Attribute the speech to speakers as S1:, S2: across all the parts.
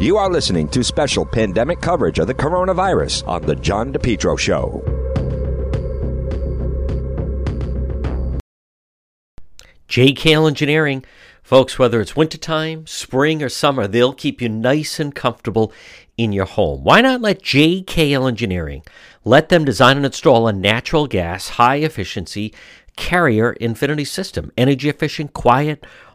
S1: You are listening to special pandemic coverage of the coronavirus on The John DePetro Show.
S2: JKL Engineering. Folks, whether it's wintertime, spring, or summer, they'll keep you nice and comfortable in your home. Why not let JKL Engineering let them design and install a natural gas, high efficiency carrier infinity system? Energy efficient, quiet,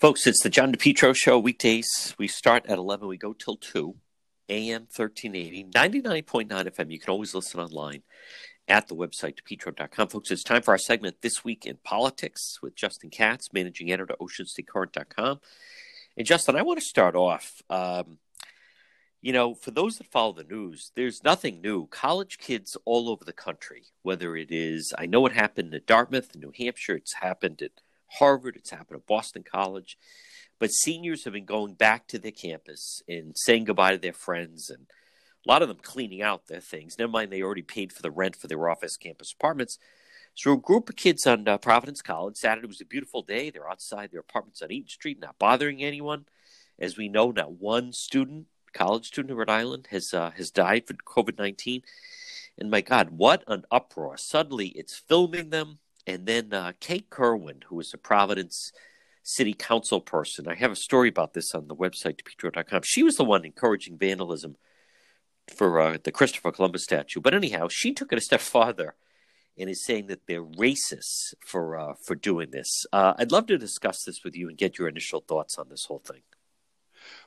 S2: Folks, it's the John DePetro Show weekdays. We start at 11, we go till 2, AM 1380, 99.9 FM. You can always listen online at the website, depetro.com. Folks, it's time for our segment This Week in Politics with Justin Katz, managing editor, oceanstatecurrent.com. And Justin, I want to start off. Um, you know, for those that follow the news, there's nothing new. College kids all over the country, whether it is, I know it happened at Dartmouth, New Hampshire, it's happened at Harvard, it's happened at Boston College, but seniors have been going back to their campus and saying goodbye to their friends and a lot of them cleaning out their things. Never mind, they already paid for the rent for their office campus apartments. So a group of kids on uh, Providence College. Saturday was a beautiful day. They're outside their apartments on Eaton Street, not bothering anyone. As we know, not one student college student in Rhode Island has uh, has died from COVID nineteen. And my God, what an uproar! Suddenly, it's filming them, and then uh, Kate Kerwin, who is a Providence City Council person. I have a story about this on the website depetro.com. She was the one encouraging vandalism for uh, the Christopher Columbus statue. But anyhow, she took it a step farther and is saying that they're racist for uh, for doing this. Uh, I'd love to discuss this with you and get your initial thoughts on this whole thing.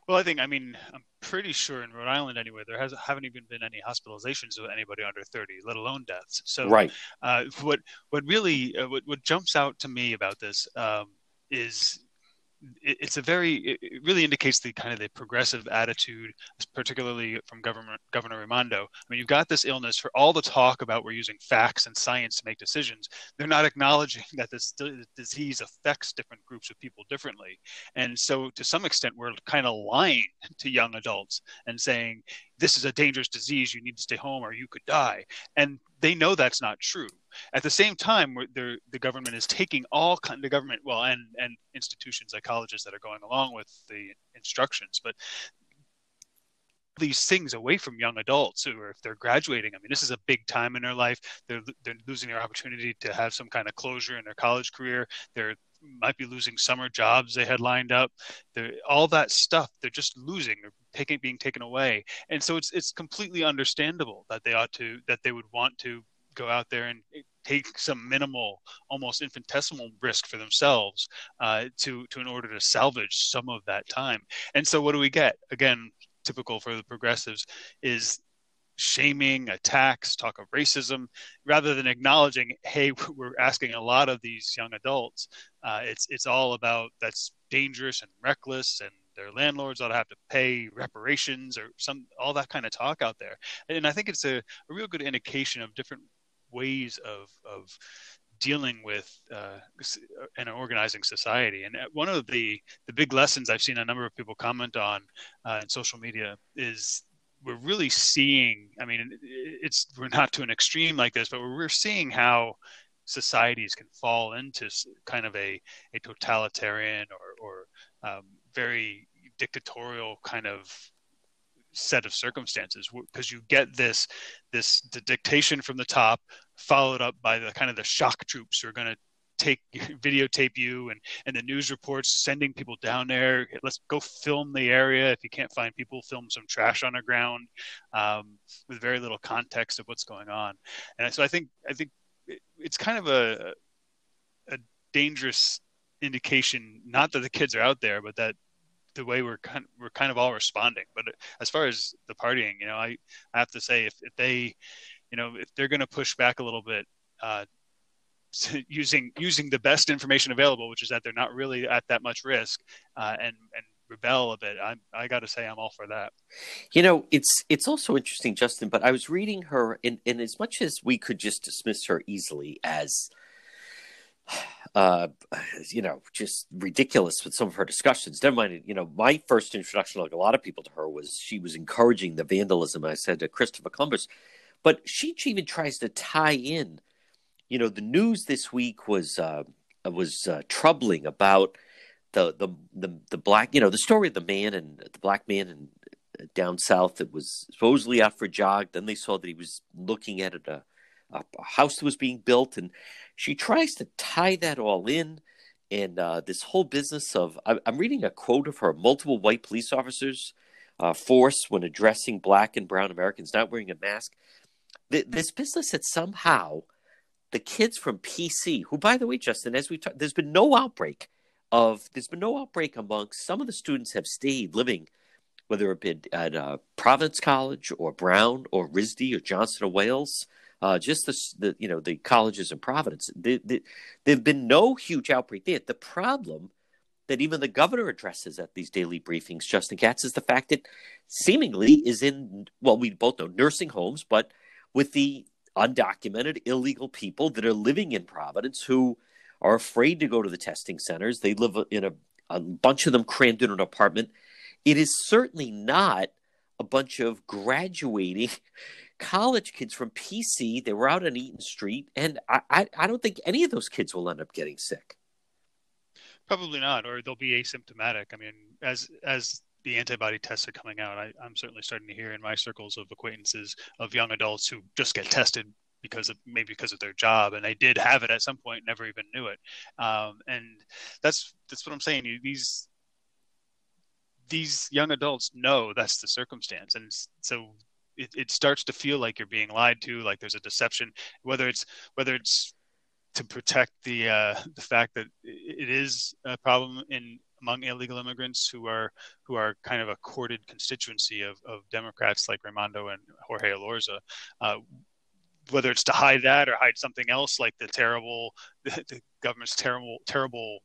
S3: Well, I think I mean I'm pretty sure in Rhode Island anyway there has haven't even been any hospitalizations of anybody under 30, let alone deaths. So
S2: right.
S3: Uh, what what really uh, what what jumps out to me about this um, is it's a very it really indicates the kind of the progressive attitude particularly from Governor governor raimondo. I mean you've got this illness for all the talk about we're using facts and science to make decisions. They're not acknowledging that this disease affects different groups of people differently. And so to some extent we're kind of lying to young adults and saying this is a dangerous disease. You need to stay home or you could die. And they know that's not true. At the same time, the government is taking all kind the government, well, and and institutions like colleges that are going along with the instructions, but these things away from young adults or if they're graduating i mean this is a big time in their life. They're, they're losing their opportunity to have some kind of closure in their college career. They're might be losing summer jobs they had lined up they're, all that stuff they're just losing or taking being taken away and so it's it's completely understandable that they ought to that they would want to go out there and take some minimal, almost infinitesimal risk for themselves uh, to to in order to salvage some of that time. And so, what do we get? Again, typical for the progressives is shaming, attacks, talk of racism, rather than acknowledging, hey, we're asking a lot of these young adults. Uh, it's it's all about that's dangerous and reckless and their landlords ought to have to pay reparations or some all that kind of talk out there and i think it's a, a real good indication of different ways of of dealing with uh, and organizing society. And uh, one of the the big lessons I've seen a number of people comment on uh, in social media is we're really seeing. I mean, it's we're not to an extreme like this, but we're seeing how societies can fall into kind of a, a totalitarian or, or um, very dictatorial kind of set of circumstances. Because you get this this the dictation from the top followed up by the kind of the shock troops who are going to take videotape you and and the news reports sending people down there let's go film the area. If you can't find people film some trash on the ground um, with very little context of what's going on. And so i think i think it's kind of a a dangerous indication not that the kids are out there but that the way we're kind of, we're kind of all responding. But as far as the partying you know i, I have to say if, if they you know if they're going to push back a little bit uh, using using the best information available, which is that they're not really at that much risk, uh, and and rebel a bit. I I got to say I'm all for that.
S2: You know, it's it's also interesting, Justin. But I was reading her, and, and as much as we could just dismiss her easily as. Uh, you know, just ridiculous with some of her discussions. Never mind, you know, my first introduction, like a lot of people to her, was she was encouraging the vandalism. I said to Christopher Columbus, but she even tries to tie in you know, the news this week was uh, was uh, troubling about the, the the the black, you know, the story of the man and the black man and down south that was supposedly out for a jog. Then they saw that he was looking at a, a, a house that was being built, and she tries to tie that all in. And uh, this whole business of I, am reading a quote of her: multiple white police officers uh, force when addressing black and brown Americans not wearing a mask. this business that somehow the kids from PC, who, by the way, Justin, as we talked, there's been no outbreak of there's been no outbreak amongst some of the students have stayed living, whether it been at uh, Providence College or Brown or RISD or Johnson or Wales. Uh, just the, the you know the colleges in Providence, there have been no huge outbreak there. The problem that even the governor addresses at these daily briefings, Justin Katz, is the fact that seemingly is in well, we both know nursing homes, but with the undocumented, illegal people that are living in Providence who are afraid to go to the testing centers. They live in a, a bunch of them crammed in an apartment. It is certainly not a bunch of graduating college kids from PC. They were out on Eaton Street, and I, I, I don't think any of those kids will end up getting sick.
S3: Probably not, or they'll be asymptomatic. I mean, as as the antibody tests are coming out, I, am certainly starting to hear in my circles of acquaintances of young adults who just get tested because of maybe because of their job and they did have it at some point, never even knew it. Um, and that's that's what I'm saying. You, these these young adults know that's the circumstance, and so it, it starts to feel like you're being lied to, like there's a deception, whether it's whether it's to protect the uh, the fact that it is a problem in among illegal immigrants who are who are kind of a courted constituency of, of Democrats like Raimondo and Jorge Elorza, Uh, whether it's to hide that or hide something else like the terrible the, the government's terrible terrible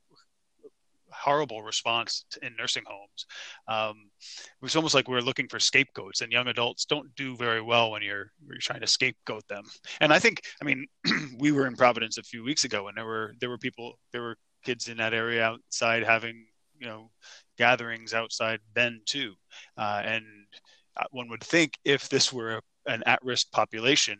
S3: horrible response in nursing homes. Um, it was almost like we are looking for scapegoats, and young adults don't do very well when you're you're trying to scapegoat them. And I think, I mean, we were in Providence a few weeks ago, and there were there were people, there were kids in that area outside having you know gatherings outside then too, uh, and uh, one would think if this were a, an at-risk population,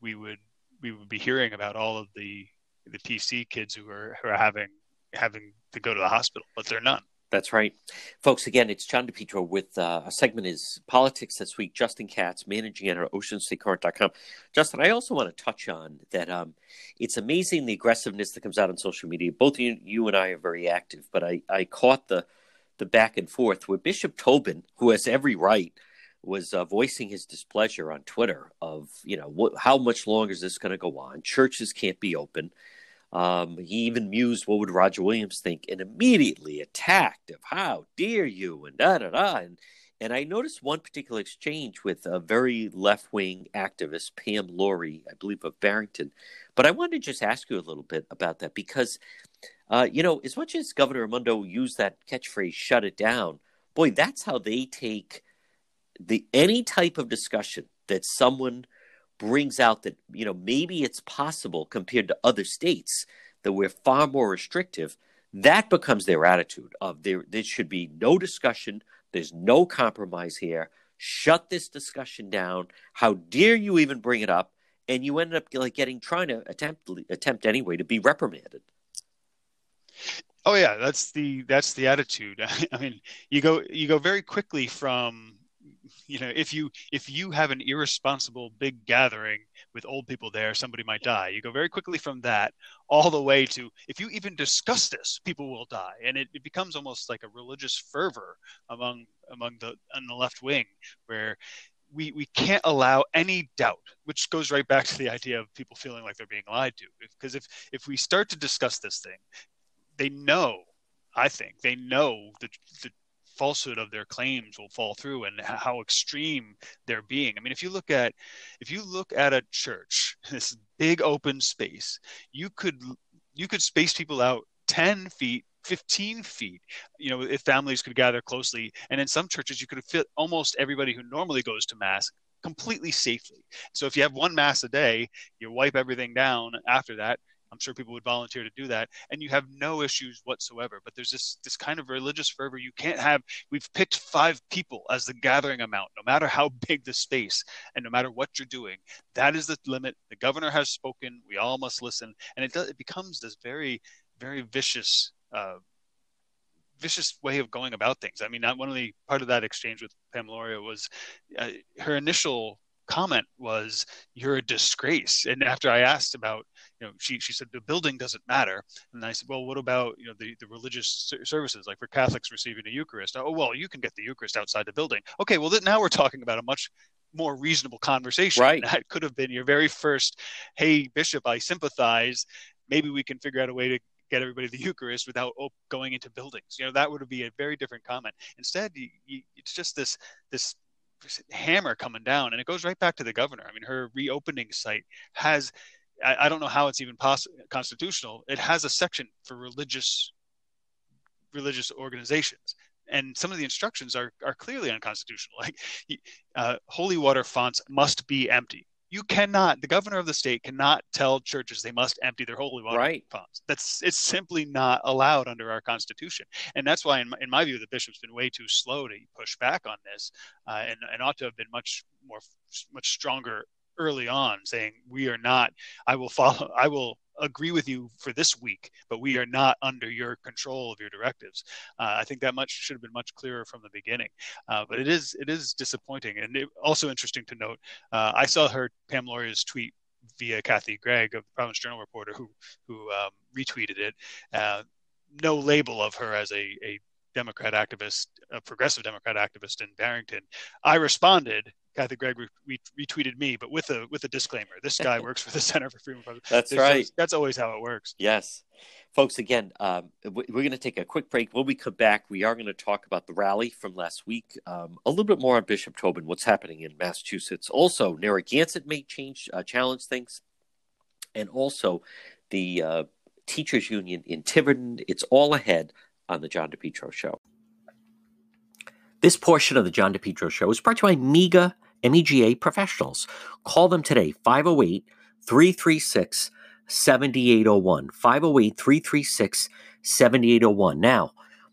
S3: we would we would be hearing about all of the the PC kids who are who are having having to go to the hospital, but they're none.
S2: That's right. Folks, again, it's John DePetro with uh, a segment is Politics This Week. Justin Katz, managing editor at OceanStateCurrent.com. Justin, I also want to touch on that um, it's amazing the aggressiveness that comes out on social media. Both you, you and I are very active, but I, I caught the, the back and forth where Bishop Tobin, who has every right, was uh, voicing his displeasure on Twitter of, you know, what, how much longer is this going to go on? Churches can't be open. Um, he even mused, what would Roger Williams think? And immediately attacked of how dare you and da da da. And, and I noticed one particular exchange with a very left wing activist, Pam Lauria, I believe of Barrington. But I wanted to just ask you a little bit about that because, uh, you know, as much as Governor Raimondo used that catchphrase, shut it down, boy, that's how they take the any type of discussion that someone – brings out that you know maybe it's possible compared to other states that we're far more restrictive that becomes their attitude of there there should be no discussion there's no compromise here shut this discussion down. How dare you even bring it up? And you ended up like getting trying to attempt attempt anyway to be reprimanded.
S3: Oh yeah, that's the that's the attitude. I mean, you go you go very quickly from you know if you if you have an irresponsible big gathering with old people there somebody might die you go very quickly from that all the way to if you even discuss this people will die and it, it becomes almost like a religious fervor among among the on the left wing where we, we can't allow any doubt, which goes right back to the idea of people feeling like they're being lied to. Because if, if we start to discuss this thing, they know, I think, they know the, the falsehood of their claims will fall through and how extreme they're being. I mean, if you look at if you look at a church, this big open space, you could you could space people out 10 feet 15 feet you know if families could gather closely and in some churches you could fit almost everybody who normally goes to mass completely safely so if you have one mass a day you wipe everything down after that I'm sure people would volunteer to do that, and you have no issues whatsoever. But there's this this kind of religious fervor. You can't have. We've picked five people as the gathering amount, no matter how big the space, and no matter what you're doing. That is the limit. The governor has spoken. We all must listen, and it does. It becomes this very, very vicious. Uh, vicious way of going about things. I mean, one of the part of that exchange with Pam Lauria was uh, her initial comment was you're a disgrace and after i asked about you know she, she said the building doesn't matter and i said well what about you know the, the religious services like for catholics receiving a eucharist oh well you can get the eucharist outside the building okay well now we're talking about a much more reasonable conversation
S2: right
S3: that could have been your very first hey bishop i sympathize maybe we can figure out a way to get everybody the Eucharist without oh, going into buildings. You know, that would be a very different comment. Instead, you, you, it's just this this hammer coming down, and it goes right back to the governor. I mean, her reopening site has. I, I don't know how it's even possible constitutional. It has a section for religious religious organizations and some of the instructions are, are clearly unconstitutional. Like uh, holy water fonts must be empty you cannot the governor of the state cannot tell churches they must empty their holy water
S2: right.
S3: funds that's it's simply not allowed under our constitution and that's why in my, in my view the bishop's been way too slow to push back on this uh, and, and ought to have been much more much stronger early on saying we are not i will follow i will agree with you for this week, but we are not under your control of your directives. Uh, I think that much should have been much clearer from the beginning. Uh, but it is it is disappointing, and it, also interesting to note. Uh, I saw her Pam Lauria's tweet via Kathy Gregg of the Providence Journal reporter who who um, retweeted it. Uh, no label of her as a, a Democrat activist, a progressive Democrat activist in Barrington. I responded Kathy Gregg re- retweeted me, but with a with a disclaimer. This guy works for the Center for Freedom.
S2: That's There's right.
S3: that's always how it works.
S2: Yes, folks. Again, um, we're going to take a quick break. When we come back, we are going to talk about the rally from last week. Um, a little bit more on Bishop Tobin, what's happening in Massachusetts. Also, Narragansett may change uh, challenge things, and also the uh, teachers union in Tiverton. It's all ahead on the John DePetro Show. This portion of the John DePetro Show is brought to you by MEGA, MEGA Professionals. Call them today, 508 336 7801. 508 336 7801. Now,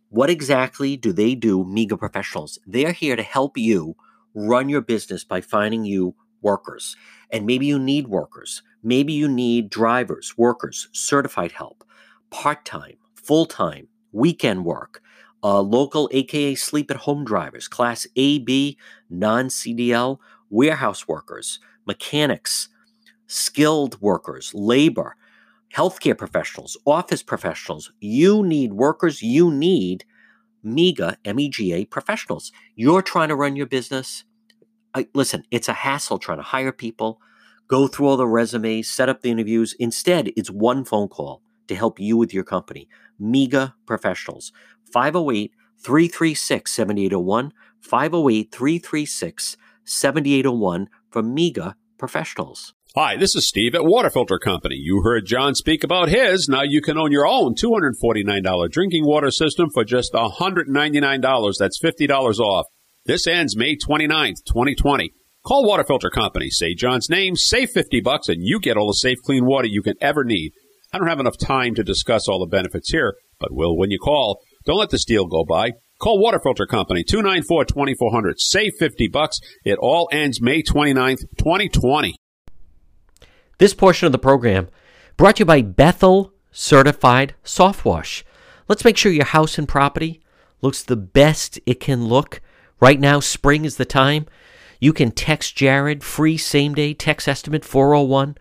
S2: what exactly do they do, MEGA Professionals? They're here to help you run your business by finding you workers. And maybe you need workers. Maybe you need drivers, workers, certified help, part time, full time, weekend work uh, local aka sleep at home drivers, class AB, non CDL, warehouse workers, mechanics, skilled workers, labor, healthcare professionals, office professionals. You need workers, you need MEGA, MEGA professionals. You're trying to run your business. I, listen, it's a hassle trying to hire people, go through all the resumes, set up the interviews. Instead, it's one phone call to help you with your company. MEGA professionals. 508 336 7801, 508 336 7801 for MEGA professionals.
S4: Hi, this is Steve at Water Filter Company. You heard John speak about his. Now you can own your own $249 drinking water system for just $199. That's $50 off. This ends May 29th, 2020. Call Water Filter Company, say John's name, save 50 bucks, and you get all the safe, clean water you can ever need. I don't have enough time to discuss all the benefits here, but will when you call. Don't let this deal go by. Call Water Filter Company, 294-2400. Save 50 bucks. It all ends May 29th, 2020.
S2: This portion of the program brought to you by Bethel Certified Soft Wash. Let's make sure your house and property looks the best it can look. Right now, spring is the time. You can text Jared, free same day text estimate 401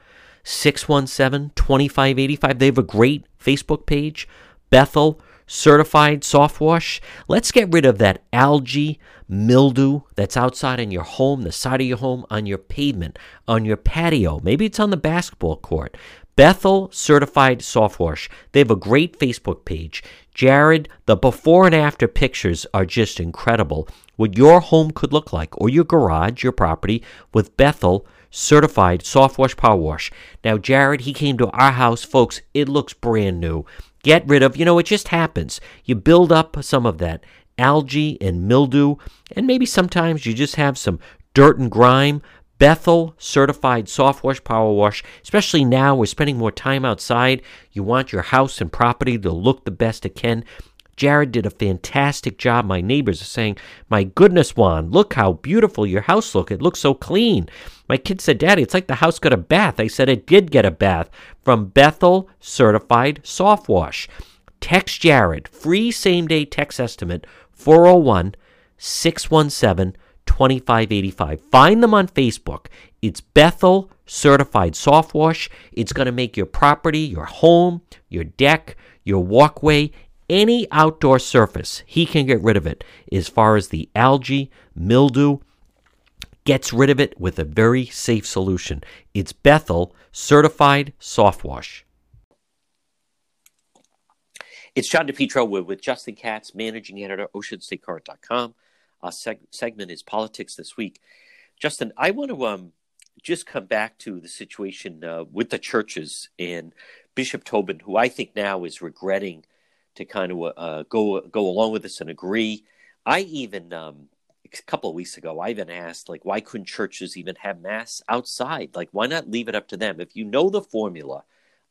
S2: 617 2585. They have a great Facebook page, Bethel certified soft wash. Let's get rid of that algae, mildew that's outside in your home, the side of your home, on your pavement, on your patio. Maybe it's on the basketball court. Bethel Certified Soft Wash. They have a great Facebook page. Jared, the before and after pictures are just incredible. What your home could look like, or your garage, your property, with Bethel Certified Soft Wash Power Wash. Now, Jared, he came to our house, folks. It looks brand new get rid of, you know, it just happens. You build up some of that algae and mildew, and maybe sometimes you just have some dirt and grime. Bethel certified soft wash power wash, especially now we're spending more time outside. You want your house and property to look the best it can. Jared did a fantastic job. My neighbors are saying, My goodness, Juan, look how beautiful your house look. It looks so clean. My kid said, Daddy, it's like the house got a bath. I said it did get a bath from Bethel Certified Soft Wash. Text Jared, free same day text estimate 401 617 2585. Find them on Facebook. It's Bethel Certified Soft Wash. It's going to make your property, your home, your deck, your walkway, any outdoor surface, he can get rid of it as far as the algae, mildew, gets rid of it with a very safe solution. It's Bethel Certified Soft Wash. It's John DePetro with, with Justin Katz, managing editor, OceanStateCurrent.com. Our seg- segment is Politics This Week. Justin, I want to um, just come back to the situation uh, with the churches and Bishop Tobin, who I think now is regretting – to kind of uh, go go along with this and agree. I even um, a couple of weeks ago, I even asked like, why couldn't churches even have mass outside? Like, why not leave it up to them? If you know the formula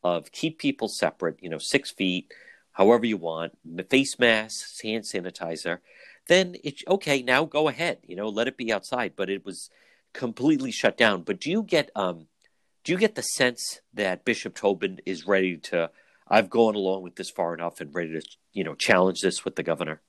S2: of keep people separate, you know, six feet, however you want, face masks, hand sanitizer, then it's okay. Now go ahead, you know, let it be outside. But it was completely shut down. But do you get um, do you get the sense that Bishop Tobin is ready to I've gone along with this far enough and ready to, you know, challenge this with the governor?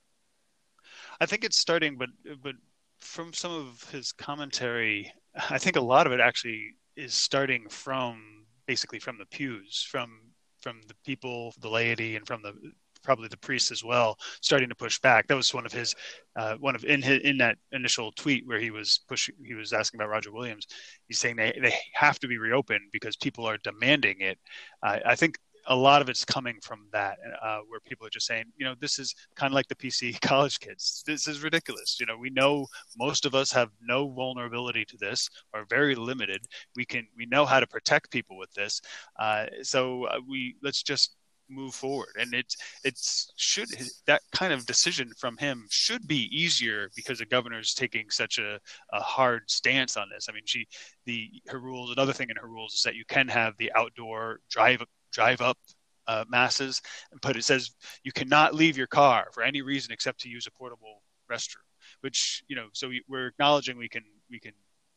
S3: I think it's starting, but but from some of his commentary, I think a lot of it actually is starting from basically from the pews, from from the people, the laity, and from the probably the priests as well, starting to push back. That was one of his uh, one of in his, in that initial tweet where he was pushing, he was asking about Roger Williams. He's saying they they have to be reopened because people are demanding it. Uh, I think a lot of it's coming from that, uh, where people are just saying, you know, this is kind of like the PC college kids. This is ridiculous. You know, we know most of us have no vulnerability to this, or very limited. We can, we know how to protect people with this. Uh, so uh, we let's just move forward and it's it's should that kind of decision from him should be easier because the governor's taking such a, a hard stance on this i mean she the her rules another thing in her rules is that you can have the outdoor drive drive up uh, masses, but it says you cannot leave your car for any reason except to use a portable restroom. Which you know, so we're acknowledging we can we can.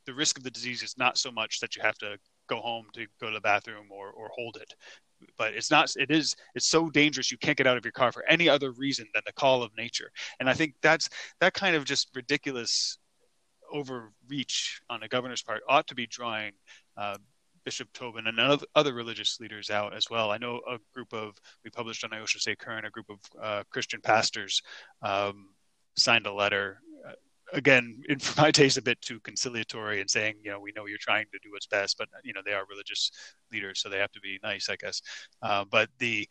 S3: The risk of the disease is not so much that you have to go home to go to the bathroom or, or hold it but it's not it is it's so dangerous you can't get out of your car for any other reason than the call of nature and i think that's that kind of just ridiculous overreach on the governor's part ought to be drawing uh, Bishop Tobin and other religious leaders out as well. I know a group of we published on Ocean State Current a group of uh, Christian pastors um, signed a letter. Uh, again, in, for my taste, a bit too conciliatory and saying, you know, we know you're trying to do what's best, but you know they are religious leaders, so they have to be nice, I guess. Uh, but the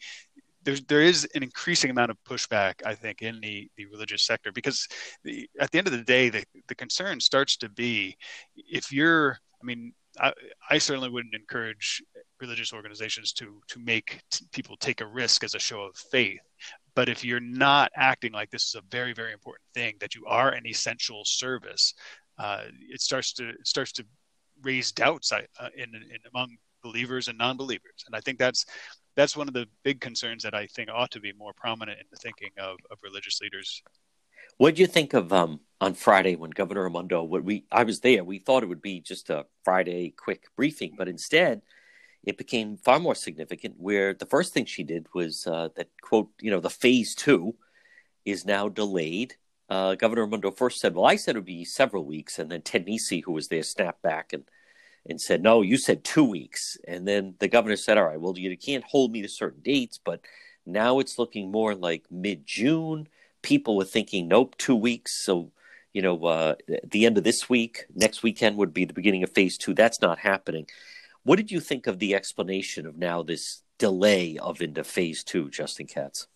S3: there's, there is an increasing amount of pushback, I think, in the, the religious sector because the, at the end of the day, the, the concern starts to be if you're, I mean, I, I, certainly wouldn't encourage religious organizations to to make t- people take a risk as a show of faith. But if you're not acting like this is a very very important thing, that you are an essential service, uh, it starts to it starts to raise doubts uh, in, in among believers and non-believers. And I think that's that's one of the big concerns that I think ought to be more prominent in the thinking of, of religious leaders
S2: What do you think of um, on Friday when Governor Raimondo? What we I was there. We thought it would be just a Friday quick briefing, but instead, it became far more significant. Where the first thing she did was uh, that quote, you know, the phase two is now delayed. Uh, Governor Raimondo first said, "Well, I said it would be several weeks," and then Ted Nesi, who was there, snapped back and and said, "No, you said two weeks." And then the governor said, "All right, well, you can't hold me to certain dates, but now it's looking more like mid June." People were thinking, "Nope, two weeks." So, you know, uh, the end of this week, next weekend would be the beginning of phase two. That's not happening. What did you think of the explanation of now this delay of into phase two, Justin Katz?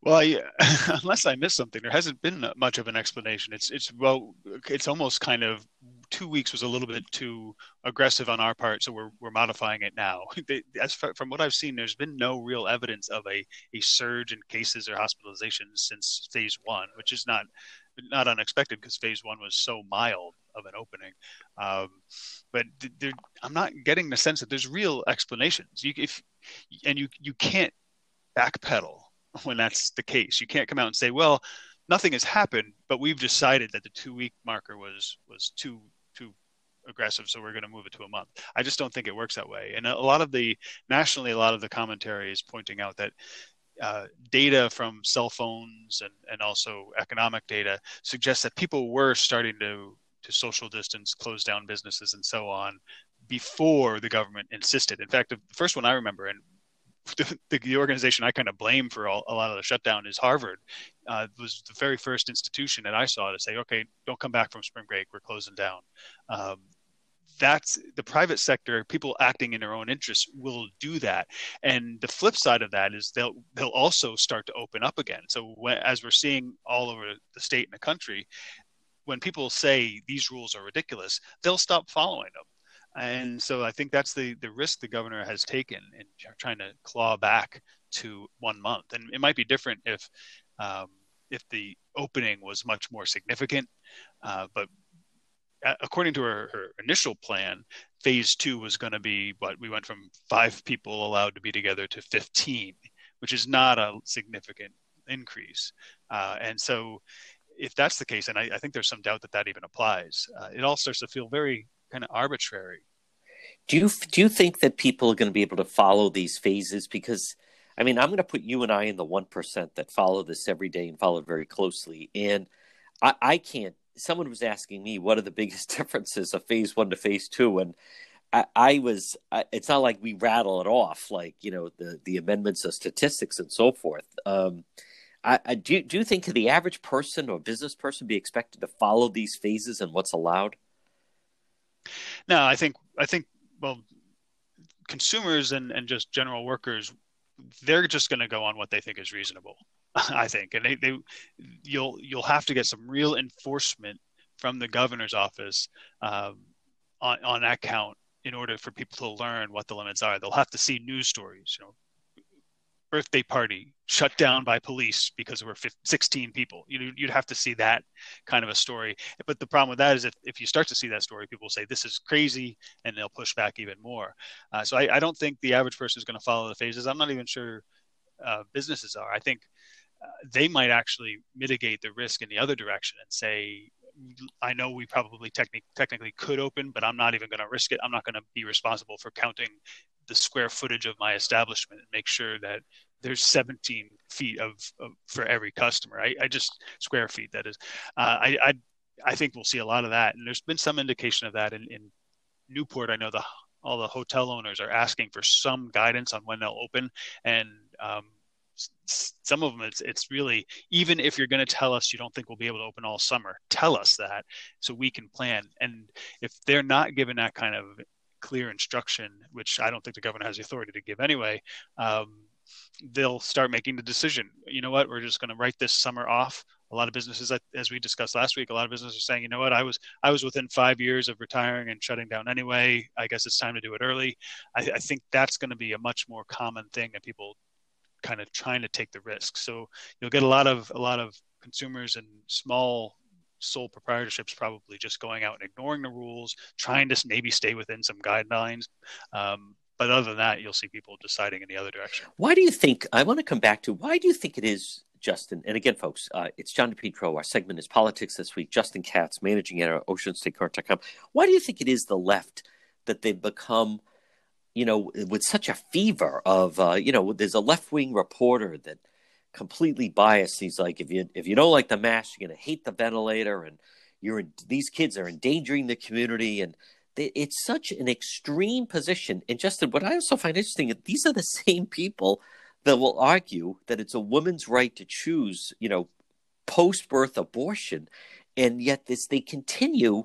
S3: Well, I, unless I missed something, there hasn't been much of an explanation. It's it's well, it's almost kind of two weeks was a little bit too aggressive on our part, so we're we're modifying it now. As far, from what I've seen, there's been no real evidence of a a surge in cases or hospitalizations since phase one, which is not not unexpected because phase one was so mild of an opening. Um, but there, I'm not getting the sense that there's real explanations. You if and you you can't backpedal when that's the case. You can't come out and say, well, nothing has happened, but we've decided that the two week marker was was too too aggressive, so we're going to move it to a month. I just don't think it works that way. And a lot of the nationally, a lot of the commentary is pointing out that uh, data from cell phones and, and also economic data suggests that people were starting to to social distance, close down businesses, and so on before the government insisted. In fact, the first one I remember, and the, the, organization I kind of blame for all, a lot of the shutdown is Harvard. Uh, was the very first institution that I saw to say, okay, don't come back from spring break, we're closing down. Um, that's the private sector people acting in their own interests will do that. And the flip side of that is they'll they'll also start to open up again. So when, as we're seeing all over the state and the country when people say these rules are ridiculous they'll stop following them. And so I think that's the the risk the governor has taken in trying to claw back to one month. And it might be different if um, if the opening was much more significant, uh, but according to her, her, initial plan, phase two was going to be what we went from five people allowed to be together to 15, which is not a significant increase. Uh, and so, if that's the case, and I, I, think there's some doubt that that even applies, uh, it all starts to feel very kind of arbitrary.
S2: Do you do you think that people are going to be able to follow these phases? Because, I mean, I'm going to put you and I in the one percent that follow this every day and follow it very closely, and I, I can't. Someone was asking me what are the biggest differences of phase one to phase two, and I, I was. I, it's not like we rattle it off like you know the the amendments of statistics and so forth. Um, I, I, do, do you think the average person or business person be expected to follow these phases and what's allowed?
S3: No, I think I think well, consumers and and just general workers, they're just going to go on what they think is reasonable. I think, and they, they you'll you'll have to get some real enforcement from the governor's office um, on on that count in order for people to learn what the limits are. They'll have to see news stories, you know, birthday party shut down by police because there were 15, 16 people. You'd, you'd have to see that kind of a story. But the problem with that is if, if you start to see that story, people will say, this is crazy, and they'll push back even more. Uh, so I, I, don't think the average person is going to follow the phases. I'm not even sure uh, businesses are. I think they might actually mitigate the risk in the other direction and say, I know we probably techni- technically could open, but I'm not even going to risk it. I'm not going to be responsible for counting the square footage of my establishment and make sure that there's 17 feet of, of for every customer. I, I, just square feet that is. Uh, I, I, I think we'll see a lot of that, and there's been some indication of that in, in Newport. I know the all the hotel owners are asking for some guidance on when they'll open, and um, some of them it's it's really even if you're going to tell us you don't think we'll be able to open all summer, tell us that so we can plan. And if they're not given that kind of clear instruction, which I don't think the governor has the authority to give anyway, um, they'll start making the decision. You know what? We're just going to write this summer off. A lot of businesses, as we discussed last week, a lot of businesses are saying, you know what? I was I was within five years of retiring and shutting down anyway. I guess it's time to do it early. I, I think that's going to be a much more common thing that people kind of trying to take the risk. So you'll get a lot of a lot of consumers and small sole proprietorships probably just going out and ignoring the rules, trying to maybe stay within some guidelines. Um, but other than that, you'll see people deciding in the other direction.
S2: Why do you think? I want to come back to why do you think it is, Justin. And again, folks, uh, it's John DePetro. Our segment is Politics This Week. Justin Katz, managing editor at OceanStateCurrent.com. Why do you think it is the left that they've become, you know, with such a fever of, uh, you know, there's a left wing reporter that completely biased. He's like, if you if you don't like the mask, you're to hate the ventilator, and you're in, these kids are endangering the community, and it's such an extreme position. And Justin, what I also find interesting, is these are the same people that will argue that it's a woman's right to choose, you know, post birth abortion. And yet this they continue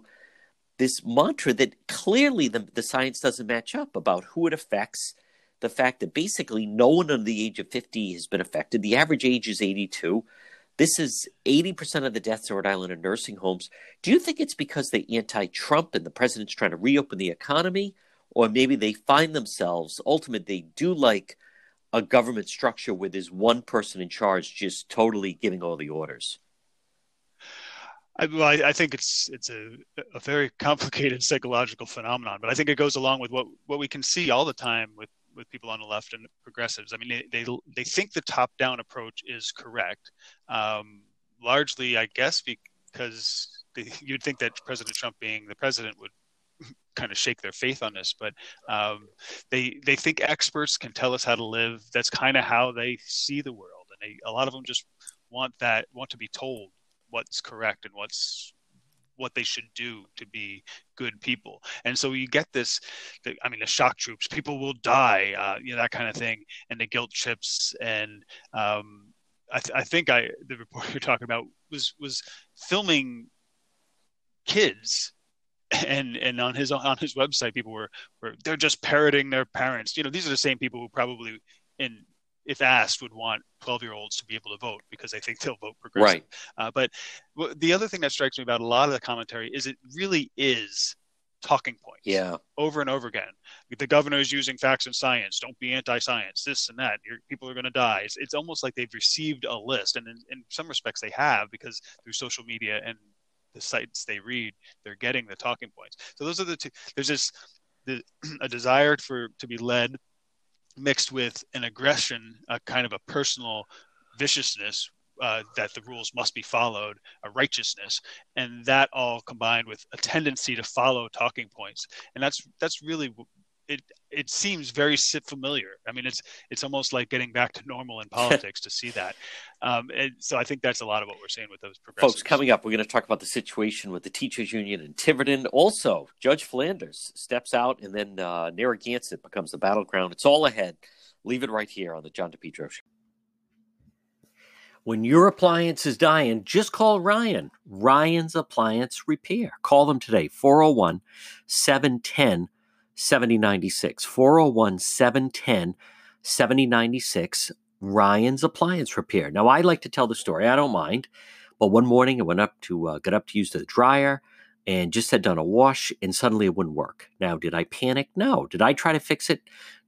S2: this mantra that clearly the, the science doesn't match up about who it affects. The fact that basically no one under the age of 50 has been affected. The average age is 82. This is 80% of the deaths in Rhode Island in nursing homes. Do you think it's because they're anti Trump and the president's trying to reopen the economy? Or maybe they find themselves, ultimately, they do like a government structure where there's one person in charge just totally giving all the orders?
S3: I, well, I, I, think it's it's a, a very complicated psychological phenomenon, but I think it goes along with what, what we can see all the time with, with people on the left and progressives. I mean, they they, they think the top down approach is correct, um, largely, I guess, because they, you'd think that President Trump, being the president, would kind of shake their faith on this, but um, they they think experts can tell us how to live. That's kind of how they see the world, and they, a lot of them just want that want to be told what's correct and what's what they should do to be good people. And so you get this, I mean, the shock troops, people will die, uh, you know, that kind of thing, and the guilt trips. And um, I, th- I, think I, the report you're talking about was was filming kids and and on his on his website people were were they're just parroting their parents you know these are the same people who probably in if asked would want 12 year olds to be able to vote because they think they'll vote progressive.
S2: Right.
S3: Uh, but the other thing that strikes me about a lot of the commentary is it really is talking points.
S2: Yeah.
S3: Over and over again. The governor is using facts and science. Don't be anti-science. This and that. Your, people are going to die. It's, it's, almost like they've received a list and in, in some respects they have because through social media and the sites they read, they're getting the talking points. So those are the two. There's this the, a desire for to be led, mixed with an aggression, a kind of a personal viciousness uh, that the rules must be followed, a righteousness, and that all combined with a tendency to follow talking points, and that's that's really it it seems very familiar. I mean, it's it's almost like getting back to normal in politics to see that. Um, and so I think that's a lot of what we're seeing with those progressives.
S2: Folks, coming up, we're going to talk about the situation with the teachers union in Tiverton. Also, Judge Flanders steps out, and then uh, Narragansett becomes the battleground. It's all ahead. Leave it right here on the John DePetro Show. When your appliance is dying, just call Ryan. Ryan's Appliance Repair. Call them today, 401 710 7096. 401 710 7096. Ryan's Appliance Repair. Now, I like to tell the story. I don't mind. But one morning I went up to uh, got up to use the dryer and just had done a wash and suddenly it wouldn't work. Now, did I panic? No. Did I try to fix it?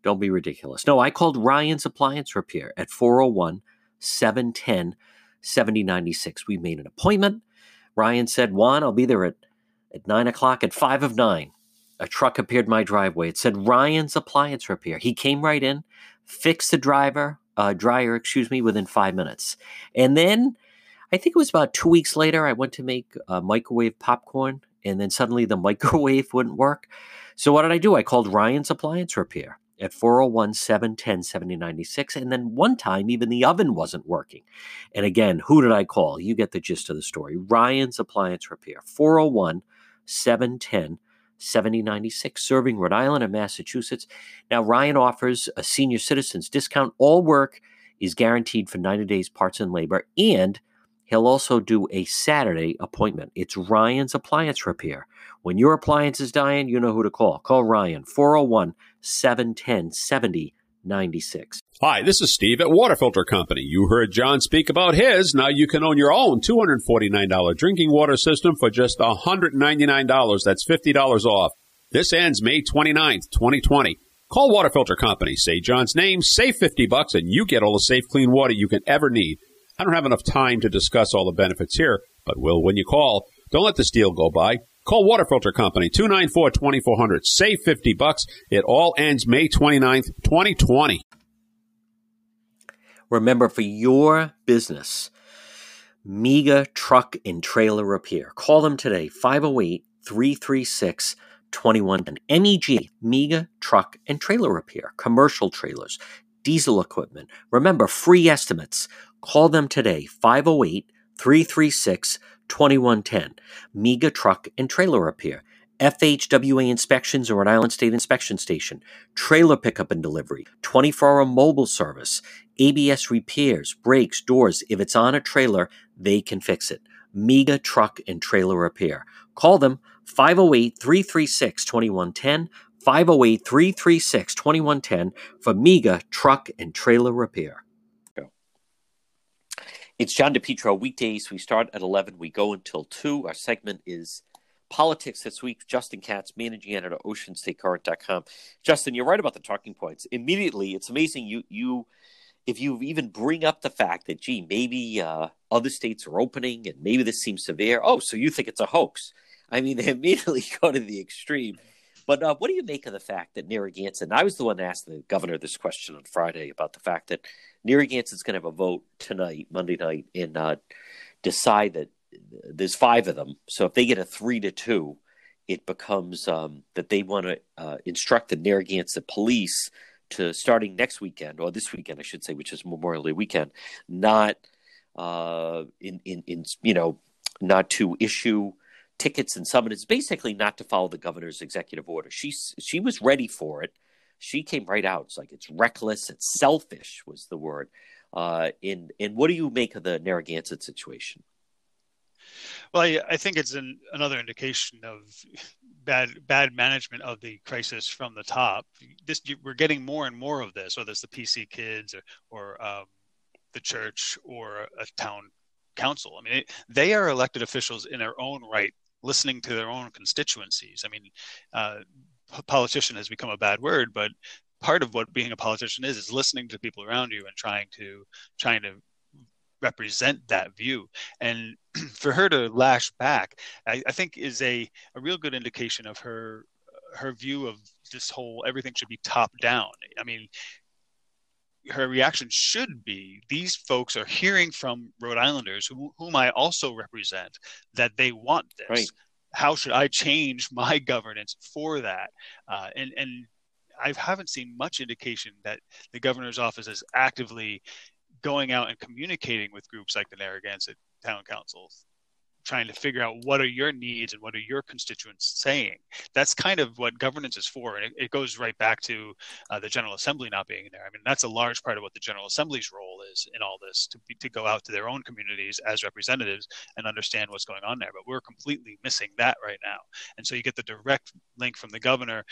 S2: Don't be ridiculous. No, I called Ryan's Appliance Repair at 401 710 7096. We made an appointment. Ryan said, Juan, I'll be there at, at 9 o'clock at 5 of 9 a truck appeared in my driveway. It said Ryan's Appliance Repair. He came right in, fixed the driver, uh, dryer, excuse me, within five minutes. And then I think it was about two weeks later, I went to make uh, microwave popcorn, and then suddenly the microwave wouldn't work. So what did I do? I called Ryan's Appliance Repair at 401 710 7096. And then one time, even the oven wasn't working. And again, who did I call? You get the gist of the story. Ryan's Appliance Repair, 401 710 7096, serving Rhode Island and Massachusetts. Now, Ryan offers a senior citizens discount. All work is guaranteed for 90 days parts and labor, and he'll also do a Saturday appointment. It's Ryan's Appliance Repair. When your appliance is dying, you know who to call. Call Ryan, 401 710 7096.
S4: Hi, this is Steve at Water Filter Company. You heard John speak about his. Now you can own your own $249 drinking water system for just $199. That's $50 off. This ends May 29th, 2020. Call Water Filter Company, say John's name, save 50 bucks, and you get all the safe, clean water you can ever need. I don't have enough time to discuss all the benefits here, but will when you call. Don't let this deal go by. Call Water Filter Company, 294-2400. Save 50 bucks. It all ends May 29th, 2020.
S2: Remember, for your business, MEGA Truck and Trailer Repair. Call them today, 508 336 2110. MEG, MEGA Truck and Trailer Repair. Commercial trailers, diesel equipment. Remember, free estimates. Call them today, 508 336 2110. MEGA Truck and Trailer Repair. FHWA inspections or Rhode Island State Inspection Station, trailer pickup and delivery, 24 hour mobile service, ABS repairs, brakes, doors. If it's on a trailer, they can fix it. MEGA Truck and Trailer Repair. Call them 508 336 2110. 508 336 2110 for MEGA Truck and Trailer Repair. It's John DePetro. Weekdays, we start at 11, we go until 2. Our segment is Politics this week. Justin Katz, managing editor, OceanStateCurrent.com. Justin, you're right about the talking points. Immediately, it's amazing you you if you even bring up the fact that, gee, maybe uh, other states are opening and maybe this seems severe. Oh, so you think it's a hoax? I mean, they immediately go to the extreme. But uh, what do you make of the fact that Narragansett? I was the one that asked the governor this question on Friday about the fact that Narragansett's going to have a vote tonight, Monday night, and uh, decide that there's five of them. So if they get a three to two, it becomes um, that they want to uh, instruct the Narragansett police to starting next weekend or this weekend, I should say, which is Memorial Day weekend, not uh, in, in in you know not to issue tickets and summonses, basically not to follow the governor's executive order. She she was ready for it. She came right out. It's like it's reckless, it's selfish was the word. Uh, and and what do you make of the Narragansett situation?
S3: Well, I, I think it's an, another indication of bad bad management of the crisis from the top. This we're getting more and more of this, whether it's the PC kids or, or um, the church or a town council. I mean, it, they are elected officials in their own right, listening to their own constituencies. I mean, uh, politician has become a bad word, but part of what being a politician is is listening to people around you and trying to trying to represent that view. And for her to lash back, I, I, think is a, a real good indication of her her view of this whole everything should be top down. I mean, her reaction should be these folks are hearing from Rhode Islanders who, whom I also represent that they want this. Right. How should I change my governance for that? Uh, and and I haven't seen much indication that the governor's office is actively going out and communicating with groups like the Narragansett Town Councils, trying to figure out what are your needs and what are your constituents saying. That's kind of what governance is for, and it, it goes right back to uh, the General Assembly not being there. I mean, that's a large part of what the General Assembly's role is in all this to be, to go out to their own communities as representatives and understand what's going on there. But we're completely missing that right now, and so you get the direct link from the governor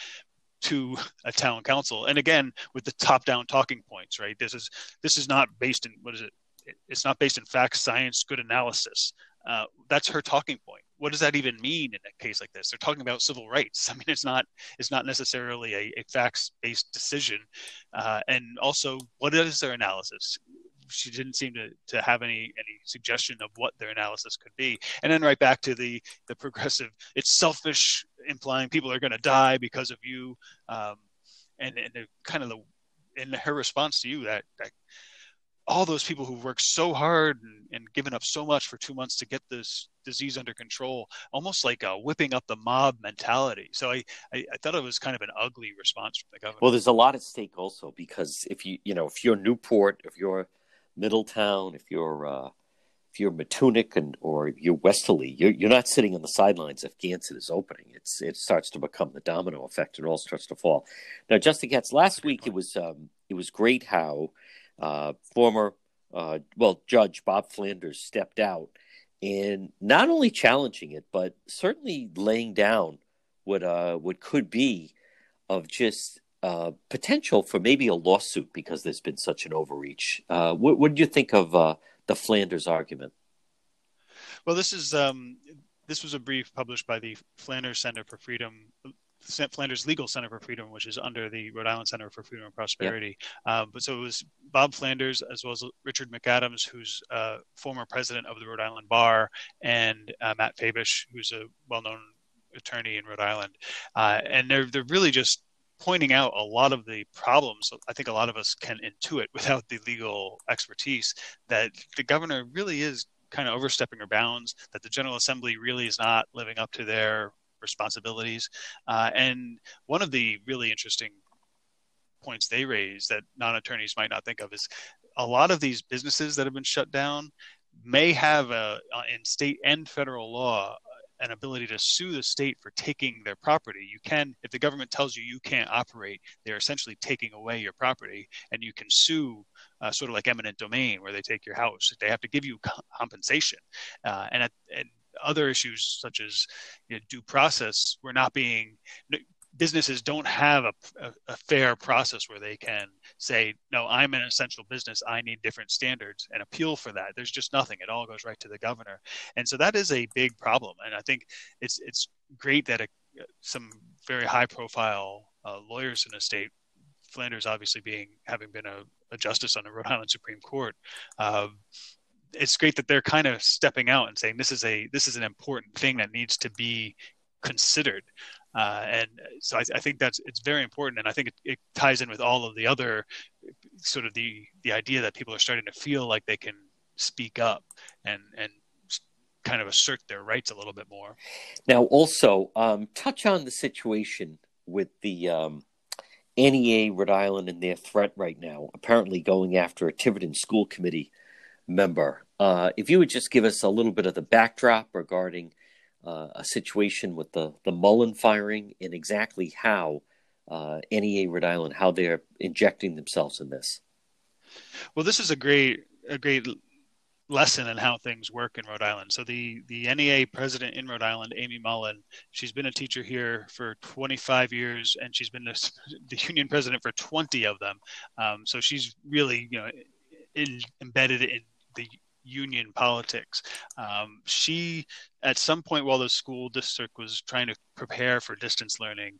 S3: to a town council and again with the top down talking points right this is this is not based in what is it it's not based in facts science good analysis uh, that's her talking point. What does that even mean in a case like this? They're talking about civil rights. I mean it's not it's not necessarily a, a facts based decision. Uh, and also what is their analysis? She didn't seem to, to have any any suggestion of what their analysis could be. And then right back to the the progressive, it's selfish, implying people are going to die because of you, um, and and the, kind of the in her response to you that, that all those people who worked so hard and, and, given up so much for two months to get this disease under control, almost like a whipping up the mob mentality. So I, I, I, thought it was kind of an ugly response from the government.
S2: Well, there's a lot at stake also because if you, you know, if you're Newport, if you're Middletown, if you're uh, if you're Matunuck and or you're Westerly, you're you're not sitting on the sidelines if Gansett is opening. It's it starts to become the domino effect. It all starts to fall. Now, Justin Katz, last week it was um, it was great how uh, former uh, well Judge Bob Flanders stepped out and not only challenging it, but certainly laying down what uh, what could be of just uh, potential for maybe a lawsuit because there's been such an overreach. Uh, what, what did you think of uh, the Flanders argument?
S3: Well, this is um, this was a brief published by the Flanders Center for Freedom, Flanders Legal Center for Freedom, which is under the Rhode Island Center for Freedom and Prosperity. Yeah. Um, but so it was Bob Flanders as well as Richard McAdams, who's uh, former president of the Rhode Island Bar, and uh, Matt Fabisch, who's a well-known attorney in Rhode Island, uh, and they're they're really just pointing out a lot of the problems I think a lot of us can intuit without the legal expertise that the governor really is kind of overstepping her bounds, that the General Assembly really is not living up to their responsibilities. Uh, and one of the really interesting points they raise that non attorneys might not think of is a lot of these businesses that have been shut down may have a, uh, in state and federal law an ability to sue the state for taking their property. You can, if the government tells you you can't operate, they're essentially taking away your property, and you can sue, uh, sort of like eminent domain, where they take your house. They have to give you compensation, uh, and, at, and other issues such as you know, due process we're not being businesses don't have a, a, a, fair process where they can say no i'm an essential business. I need different standards and appeal for that. There's just nothing. It all goes right to the governor. And so that is a big problem. And i think it's it's great that a, some very high profile uh, lawyers in the state flanders obviously being having been a, a justice on the rhode island supreme court um, it's great that they're kind of stepping out and saying this is a this is an important thing that needs to be considered uh, and so I, I, think that's it's very important, and I think it, it, ties in with all of the other sort of the the idea that people are starting to feel like they can speak up and and kind of assert their rights a little bit more.
S2: Now, also um, touch on the situation with the um, NEA Rhode Island and their threat right now, apparently going after a Tiverton School Committee member. Uh, if you would just give us a little bit of the backdrop regarding uh, a situation with the, the Mullen firing and exactly how uh, NEA Rhode Island, how they're injecting themselves in this.
S3: Well, this is a great a great lesson in how things work in Rhode Island. So the the NEA president in Rhode Island, Amy Mullen, she's been a teacher here for 25 years, and she's been the, the union president for 20 of them. Um, so she's really you know in, embedded in the union politics. Um, she, at some point while the school district was trying to prepare for distance learning,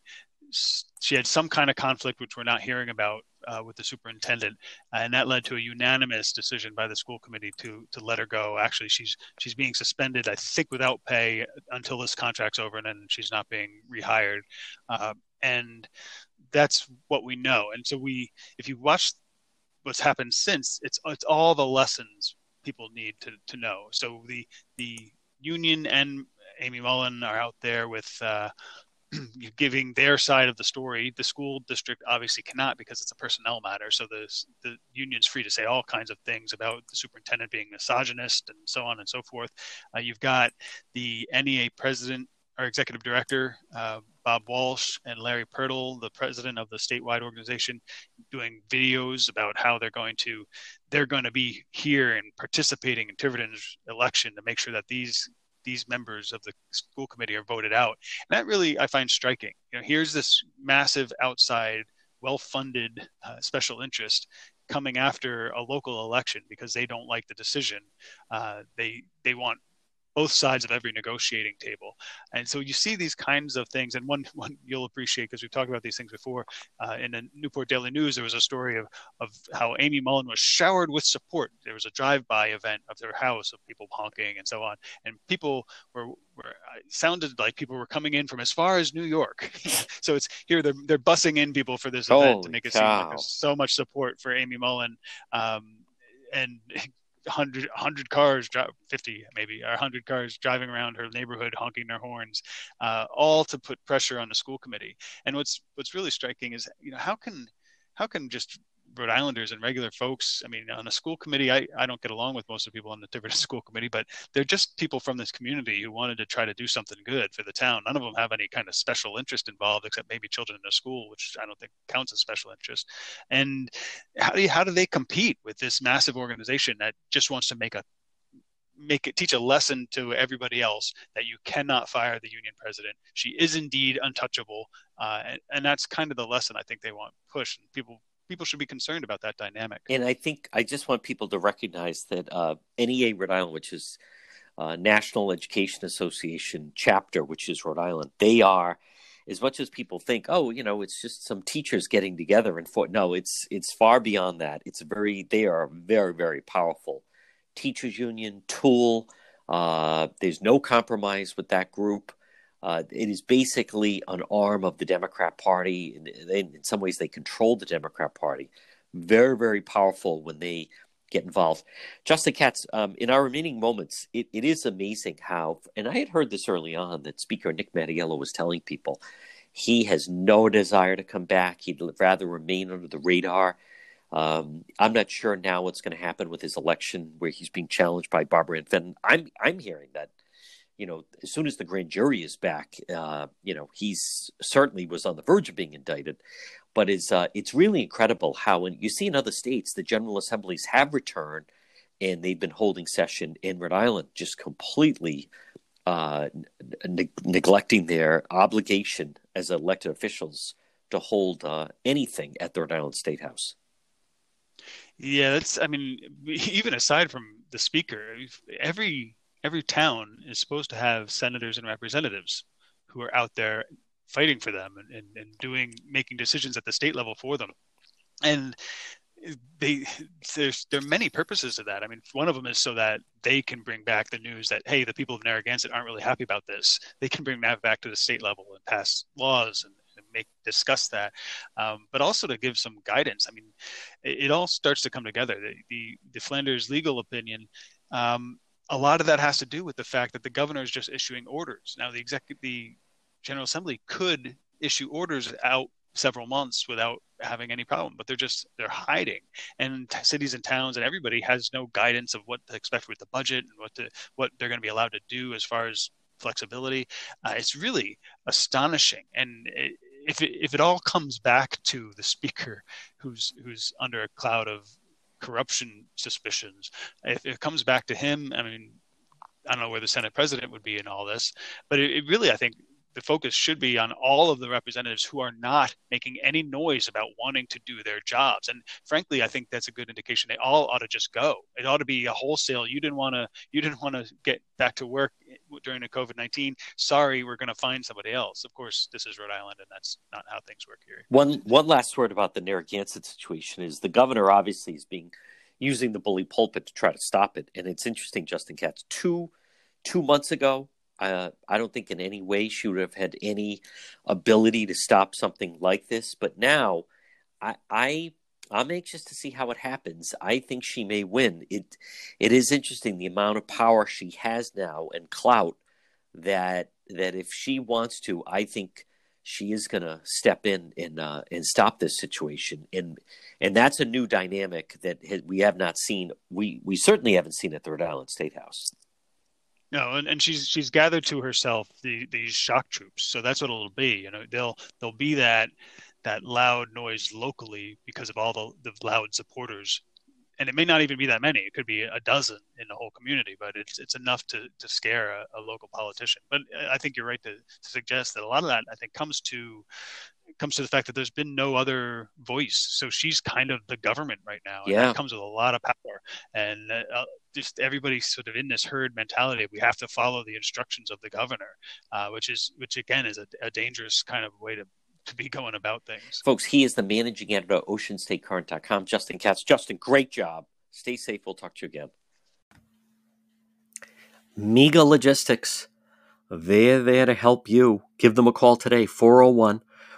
S3: she had some kind of conflict, which we're not hearing about uh, with the superintendent, and that led to a unanimous decision by the school committee to to let her go. Actually, she's she's being suspended, I think, without pay until this contract's over, and then she's not being rehired. Uh, and that's what we know. And so we, if you watch what's happened since, it's it's all the lessons people need to, to know. So the the union and Amy Mullen are out there with uh, giving their side of the story. The school district obviously cannot because it's a personnel matter. So the the union's free to say all kinds of things about the superintendent being misogynist and so on and so forth. Uh, you've got the NEA president our executive director, uh, Bob Walsh, and Larry Purtill, the president of the statewide organization, doing videos about how they're going to they're going to be here and participating in Tiverton's election to make sure that these these members of the school committee are voted out. And that really I find striking. You know, here's this massive outside, well-funded uh, special interest coming after a local election because they don't like the decision. Uh, they they want both sides of every negotiating table. And so you see these kinds of things. And one, one you'll appreciate because we've talked about these things before. Uh, in the Newport Daily News, there was a story of, of how Amy Mullen was showered with support. There was a drive-by event of their house of people honking and so on. And people were, were sounded like people were coming in from as far as New York. so it's here they're they're bussing in people for this event to make it cow. seem like there's so much support for Amy Mullen. Um, and 100, 100 cars, 50 maybe, or 100 cars driving around her neighborhood honking their horns, uh, all to put pressure on the school committee. And what's what's really striking is, you know, how can how can just Rhode Islanders and regular folks. I mean, on a school committee, I, I don't get along with most of the people on the Tiverton school committee, but they're just people from this community who wanted to try to do something good for the town. None of them have any kind of special interest involved, except maybe children in the school, which I don't think counts as special interest. And how do you, how do they compete with this massive organization that just wants to make a make it teach a lesson to everybody else that you cannot fire the union president. She is indeed untouchable, uh, and, and, that's kind of the lesson I think they want push. And people people should be concerned about that dynamic.
S2: And I think I just want people to recognize that uh, NEA Rhode Island, which is uh, National Education Association chapter, which is Rhode Island, they are as much as people think, oh, you know, it's just some teachers getting together and for no, it's it's far beyond that. It's very they are very very powerful teachers union tool. Uh, there's no compromise with that group. Uh, it is basically an arm of the Democrat Party. In, some ways, they control the Democrat Party. Very, very powerful when they get involved. Justin Katz, um, in our remaining moments, it, it is amazing how, and I had heard this early on that Speaker Nick Mattiello was telling people he has no desire to come back. He'd rather remain under the radar. Um, I'm not sure now what's going to happen with his election, where he's being challenged by Barbara Ann Fenton. I'm I'm hearing that, you know, as soon as the grand jury is back, uh, you know, he's certainly was on the verge of being indicted. But it's uh, it's really incredible how, when you see in other states, the general assemblies have returned, and they've been holding session in Rhode Island, just completely uh, ne- neglecting their obligation as elected officials to hold uh, anything at the Rhode Island State House.
S3: Yeah, that's. I mean, even aside from the speaker, every every town is supposed to have senators and representatives who are out there fighting for them and, and, and doing making decisions at the state level for them. And they there's there are many purposes to that. I mean, one of them is so that they can bring back the news that hey, the people of Narragansett aren't really happy about this. They can bring that back to the state level and pass laws and make discuss that, um, but also to give some guidance. I mean, it, it all starts to come together. The the, the Flanders legal opinion. Um, a lot of that has to do with the fact that the governor is just issuing orders. Now, the executive, the General Assembly could issue orders out several months without having any problem but they're just they're hiding. And t- cities and towns and everybody has no guidance of what to expect with the budget and what to what they're going to be allowed to do as far as flexibility. Uh, it's really astonishing. And it, if it, if it all comes back to the speaker who's who's under a cloud of corruption suspicions. If it comes back to him i mean I don't know where the Senate president would be in all this, but it, it really, I think, the focus should be on all of the representatives who are not making any noise about wanting to do their jobs. And frankly, I think that's a good indication. They all ought to just go. It ought to be a wholesale. You didn't want to. You didn't want to get back to work during the COVID nineteen. Sorry, we're going to find somebody else. Of course, this is Rhode Island, and that's not how things work here.
S2: One one last word about the Narragansett situation is the governor obviously is being using the bully pulpit to try to stop it. And it's interesting, Justin Katz. Two two months ago, uh, I don't think in any way she would have had any ability to stop something like this. But now, I, I I'm anxious to see how it happens. I think she may win. It it is interesting the amount of power she has now and clout that that if she wants to, I think she is going to step in and uh, and stop this situation. And and that's a new dynamic that we have not seen. We we certainly haven't seen at the Rhode Island State House.
S3: No, and, and she's she's gathered to herself the, these shock troops. So that's what it'll be. You know, they'll they'll be that that loud noise locally because of all the, the loud supporters. And it may not even be that many. It could be a dozen in the whole community, but it's it's enough to, to scare a, a local politician. But I think you're right to, to suggest that a lot of that I think comes to comes to the fact that there's been no other voice. So she's kind of the government right now. And
S2: yeah.
S3: comes with a lot of power. And uh, just everybody's sort of in this herd mentality. We have to follow the instructions of the governor, uh, which is, which again is a, a dangerous kind of way to to be going about things.
S2: Folks, he is the managing editor of OceanStateCurrent.com. Justin Katz. Justin, great job. Stay safe. We'll talk to you again. Mega Logistics. They're there to help you. Give them a call today, 401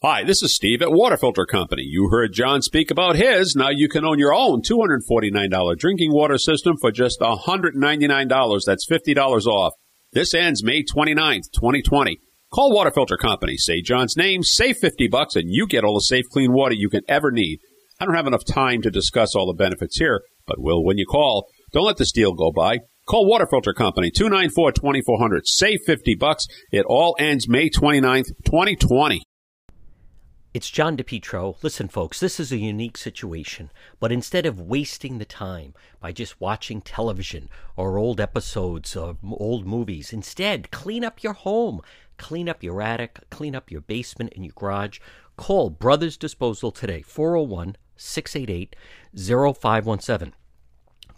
S4: Hi, this is Steve at Water Filter Company. You heard John speak about his. Now you can own your own $249 drinking water system for just $199. That's $50 off. This ends May 29th, 2020. Call Water Filter Company, say John's name, save 50 bucks, and you get all the safe, clean water you can ever need. I don't have enough time to discuss all the benefits here, but will when you call. Don't let this deal go by. Call Water Filter Company, 294-2400. Save 50 bucks. It all ends May 29th, 2020.
S2: It's John DePetro. Listen, folks, this is a unique situation, but instead of wasting the time by just watching television or old episodes of old movies, instead, clean up your home, clean up your attic, clean up your basement and your garage. Call Brothers Disposal today, 401 688 0517.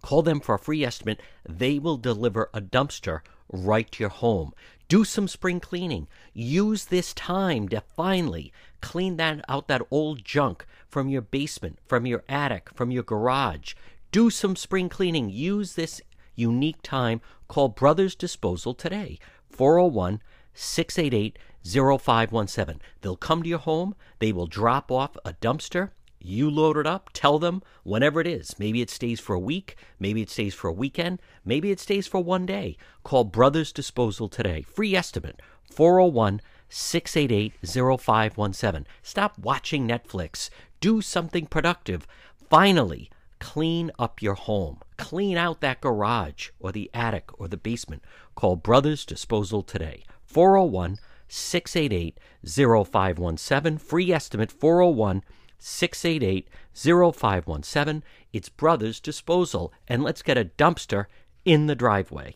S2: Call them for a free estimate. They will deliver a dumpster right to your home. Do some spring cleaning. Use this time to finally clean that out that old junk from your basement, from your attic, from your garage. Do some spring cleaning. Use this unique time. Call Brothers Disposal today. 401 688 0517. They'll come to your home. They will drop off a dumpster you load it up, tell them whenever it is. Maybe it stays for a week, maybe it stays for a weekend, maybe it stays for one day. Call Brothers Disposal today. Free estimate 401 688 0517. Stop watching Netflix. Do something productive. Finally, clean up your home. Clean out that garage or the attic or the basement. Call Brothers Disposal today. 401 688 0517. Free estimate 401 688 0517. It's Brothers Disposal, and let's get a dumpster in the driveway.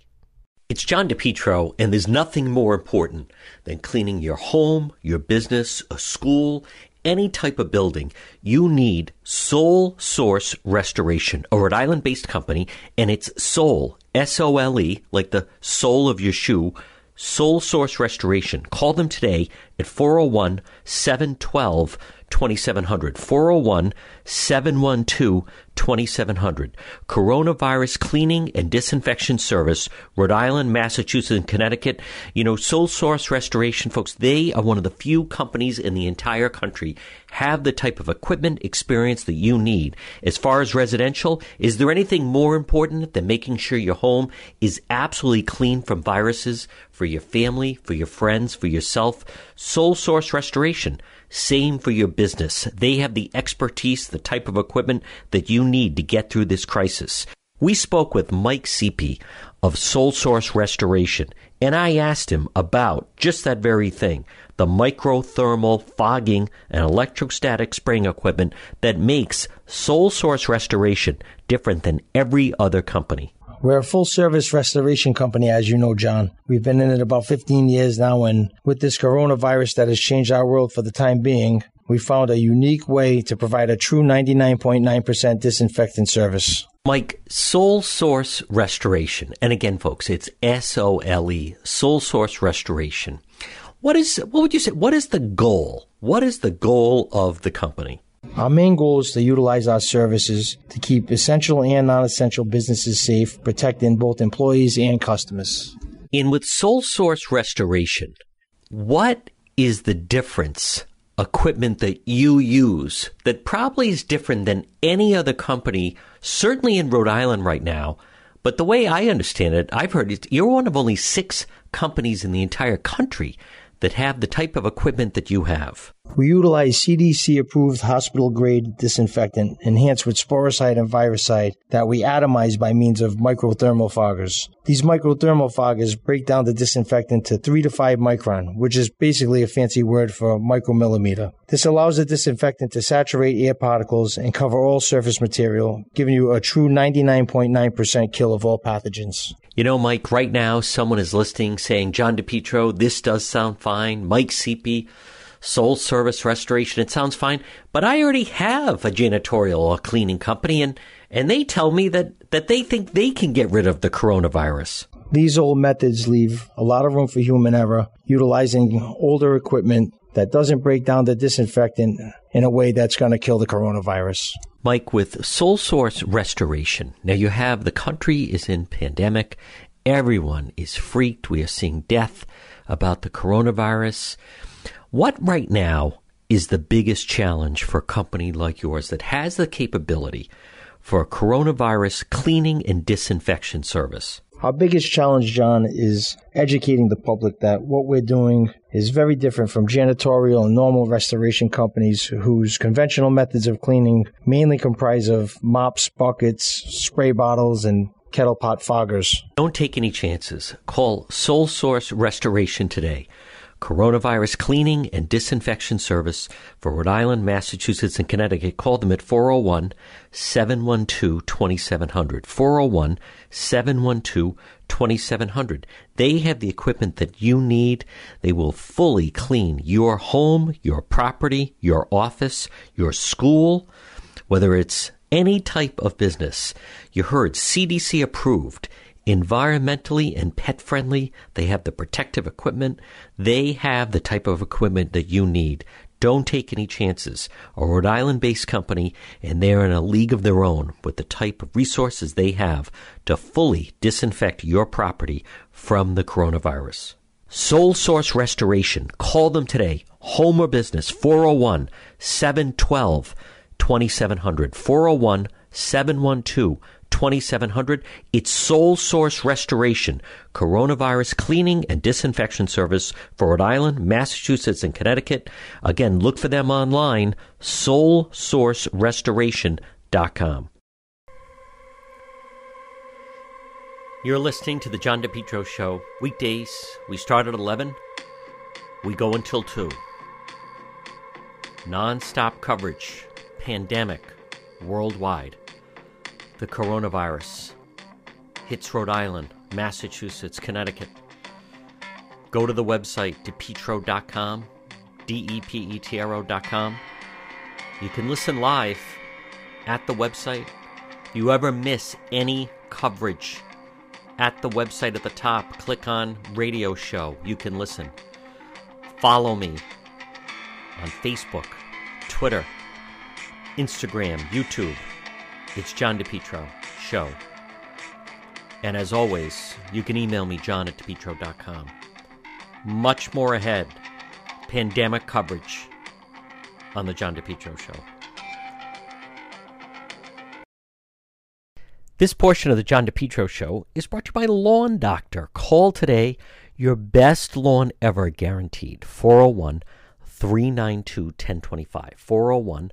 S2: It's John DePetro, and there's nothing more important than cleaning your home, your business, a school, any type of building. You need Sole Source Restoration, a Rhode Island based company, and it's Sole, S O L E, like the sole of your shoe. Sole Source Restoration. Call them today at 401 712 2700. 401 712 2700. Coronavirus Cleaning and Disinfection Service, Rhode Island, Massachusetts, and Connecticut. You know, Sole Source Restoration, folks, they are one of the few companies in the entire country have the type of equipment experience that you need. As far as residential, is there anything more important than making sure your home is absolutely clean from viruses for your family, for your friends, for yourself? Sole Source Restoration. Same for your business. They have the expertise, the type of equipment that you need to get through this crisis. We spoke with Mike Seepy of Sole Source Restoration, and I asked him about just that very thing the microthermal fogging and electrostatic spraying equipment that makes Sole Source Restoration different than every other company.
S5: We're a full service restoration company, as you know, John. We've been in it about 15 years now, and with this coronavirus that has changed our world for the time being, we found a unique way to provide a true 99.9% disinfectant service.
S2: Mike, Sole Source Restoration, and again, folks, it's S O L E, Sole Source Restoration. What is, what would you say, what is the goal? What is the goal of the company?
S5: Our main goal is to utilize our services to keep essential and non essential businesses safe, protecting both employees and customers.
S2: And with sole source restoration, what is the difference equipment that you use that probably is different than any other company, certainly in Rhode Island right now? But the way I understand it, I've heard it, you're one of only six companies in the entire country that have the type of equipment that you have?
S5: We utilize CDC approved hospital grade disinfectant enhanced with sporicide and virucide that we atomize by means of microthermal foggers. These microthermal foggers break down the disinfectant to 3 to 5 micron, which is basically a fancy word for micromillimeter. This allows the disinfectant to saturate air particles and cover all surface material, giving you a true 99.9% kill of all pathogens.
S2: You know, Mike, right now someone is listening saying, John DePetro, this does sound fine. Mike Seepy, Sole Service Restoration, it sounds fine. But I already have a janitorial or cleaning company and, and they tell me that, that they think they can get rid of the coronavirus.
S5: These old methods leave a lot of room for human error, utilizing older equipment that doesn't break down the disinfectant in a way that's going to kill the coronavirus.
S2: Mike, with Sole Source Restoration, now you have the country is in pandemic. Everyone is freaked. We are seeing death about the coronavirus. What right now is the biggest challenge for a company like yours that has the capability for a coronavirus cleaning and disinfection service?
S5: Our biggest challenge, John, is educating the public that what we're doing is very different from janitorial and normal restoration companies whose conventional methods of cleaning mainly comprise of mops, buckets, spray bottles, and kettle pot foggers.
S2: Don't take any chances. Call Sole Source Restoration today. Coronavirus cleaning and disinfection service for Rhode Island, Massachusetts, and Connecticut. Call them at 401 712 2700. 401 712 2700. They have the equipment that you need. They will fully clean your home, your property, your office, your school, whether it's any type of business. You heard CDC approved environmentally and pet friendly. They have the protective equipment. They have the type of equipment that you need. Don't take any chances. A Rhode Island based company, and they're in a league of their own with the type of resources they have to fully disinfect your property from the coronavirus. Sole Source Restoration. Call them today. Home or business, 401 712 2700. 401 712 2700. It's Sole Source Restoration, coronavirus cleaning and disinfection service for Rhode Island, Massachusetts, and Connecticut. Again, look for them online, solesourcerestoration.com. You're listening to the John DePetro Show. Weekdays, we start at 11, we go until 2. Non stop coverage, pandemic, worldwide the coronavirus hits Rhode Island, Massachusetts, Connecticut. Go to the website depetro.com, D E P E T R O.com. You can listen live at the website. If you ever miss any coverage at the website at the top, click on radio show. You can listen. Follow me on Facebook, Twitter, Instagram, YouTube. It's John DePetro Show. And as always, you can email me, john at depetro.com. Much more ahead. Pandemic coverage on the John DePetro Show. This portion of the John DePetro Show is brought to you by Lawn Doctor. Call today. Your best lawn ever guaranteed. 401 392 1025. 401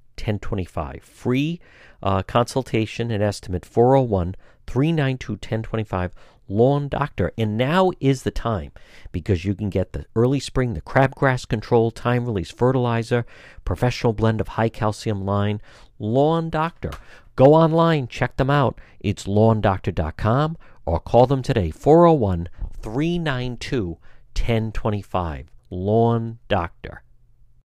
S2: 1025. Free uh, consultation and estimate, 401 392 1025 Lawn Doctor. And now is the time because you can get the early spring, the crabgrass control, time release fertilizer, professional blend of high calcium line. Lawn Doctor. Go online, check them out. It's lawndoctor.com or call them today 401 392 1025. Lawn Doctor.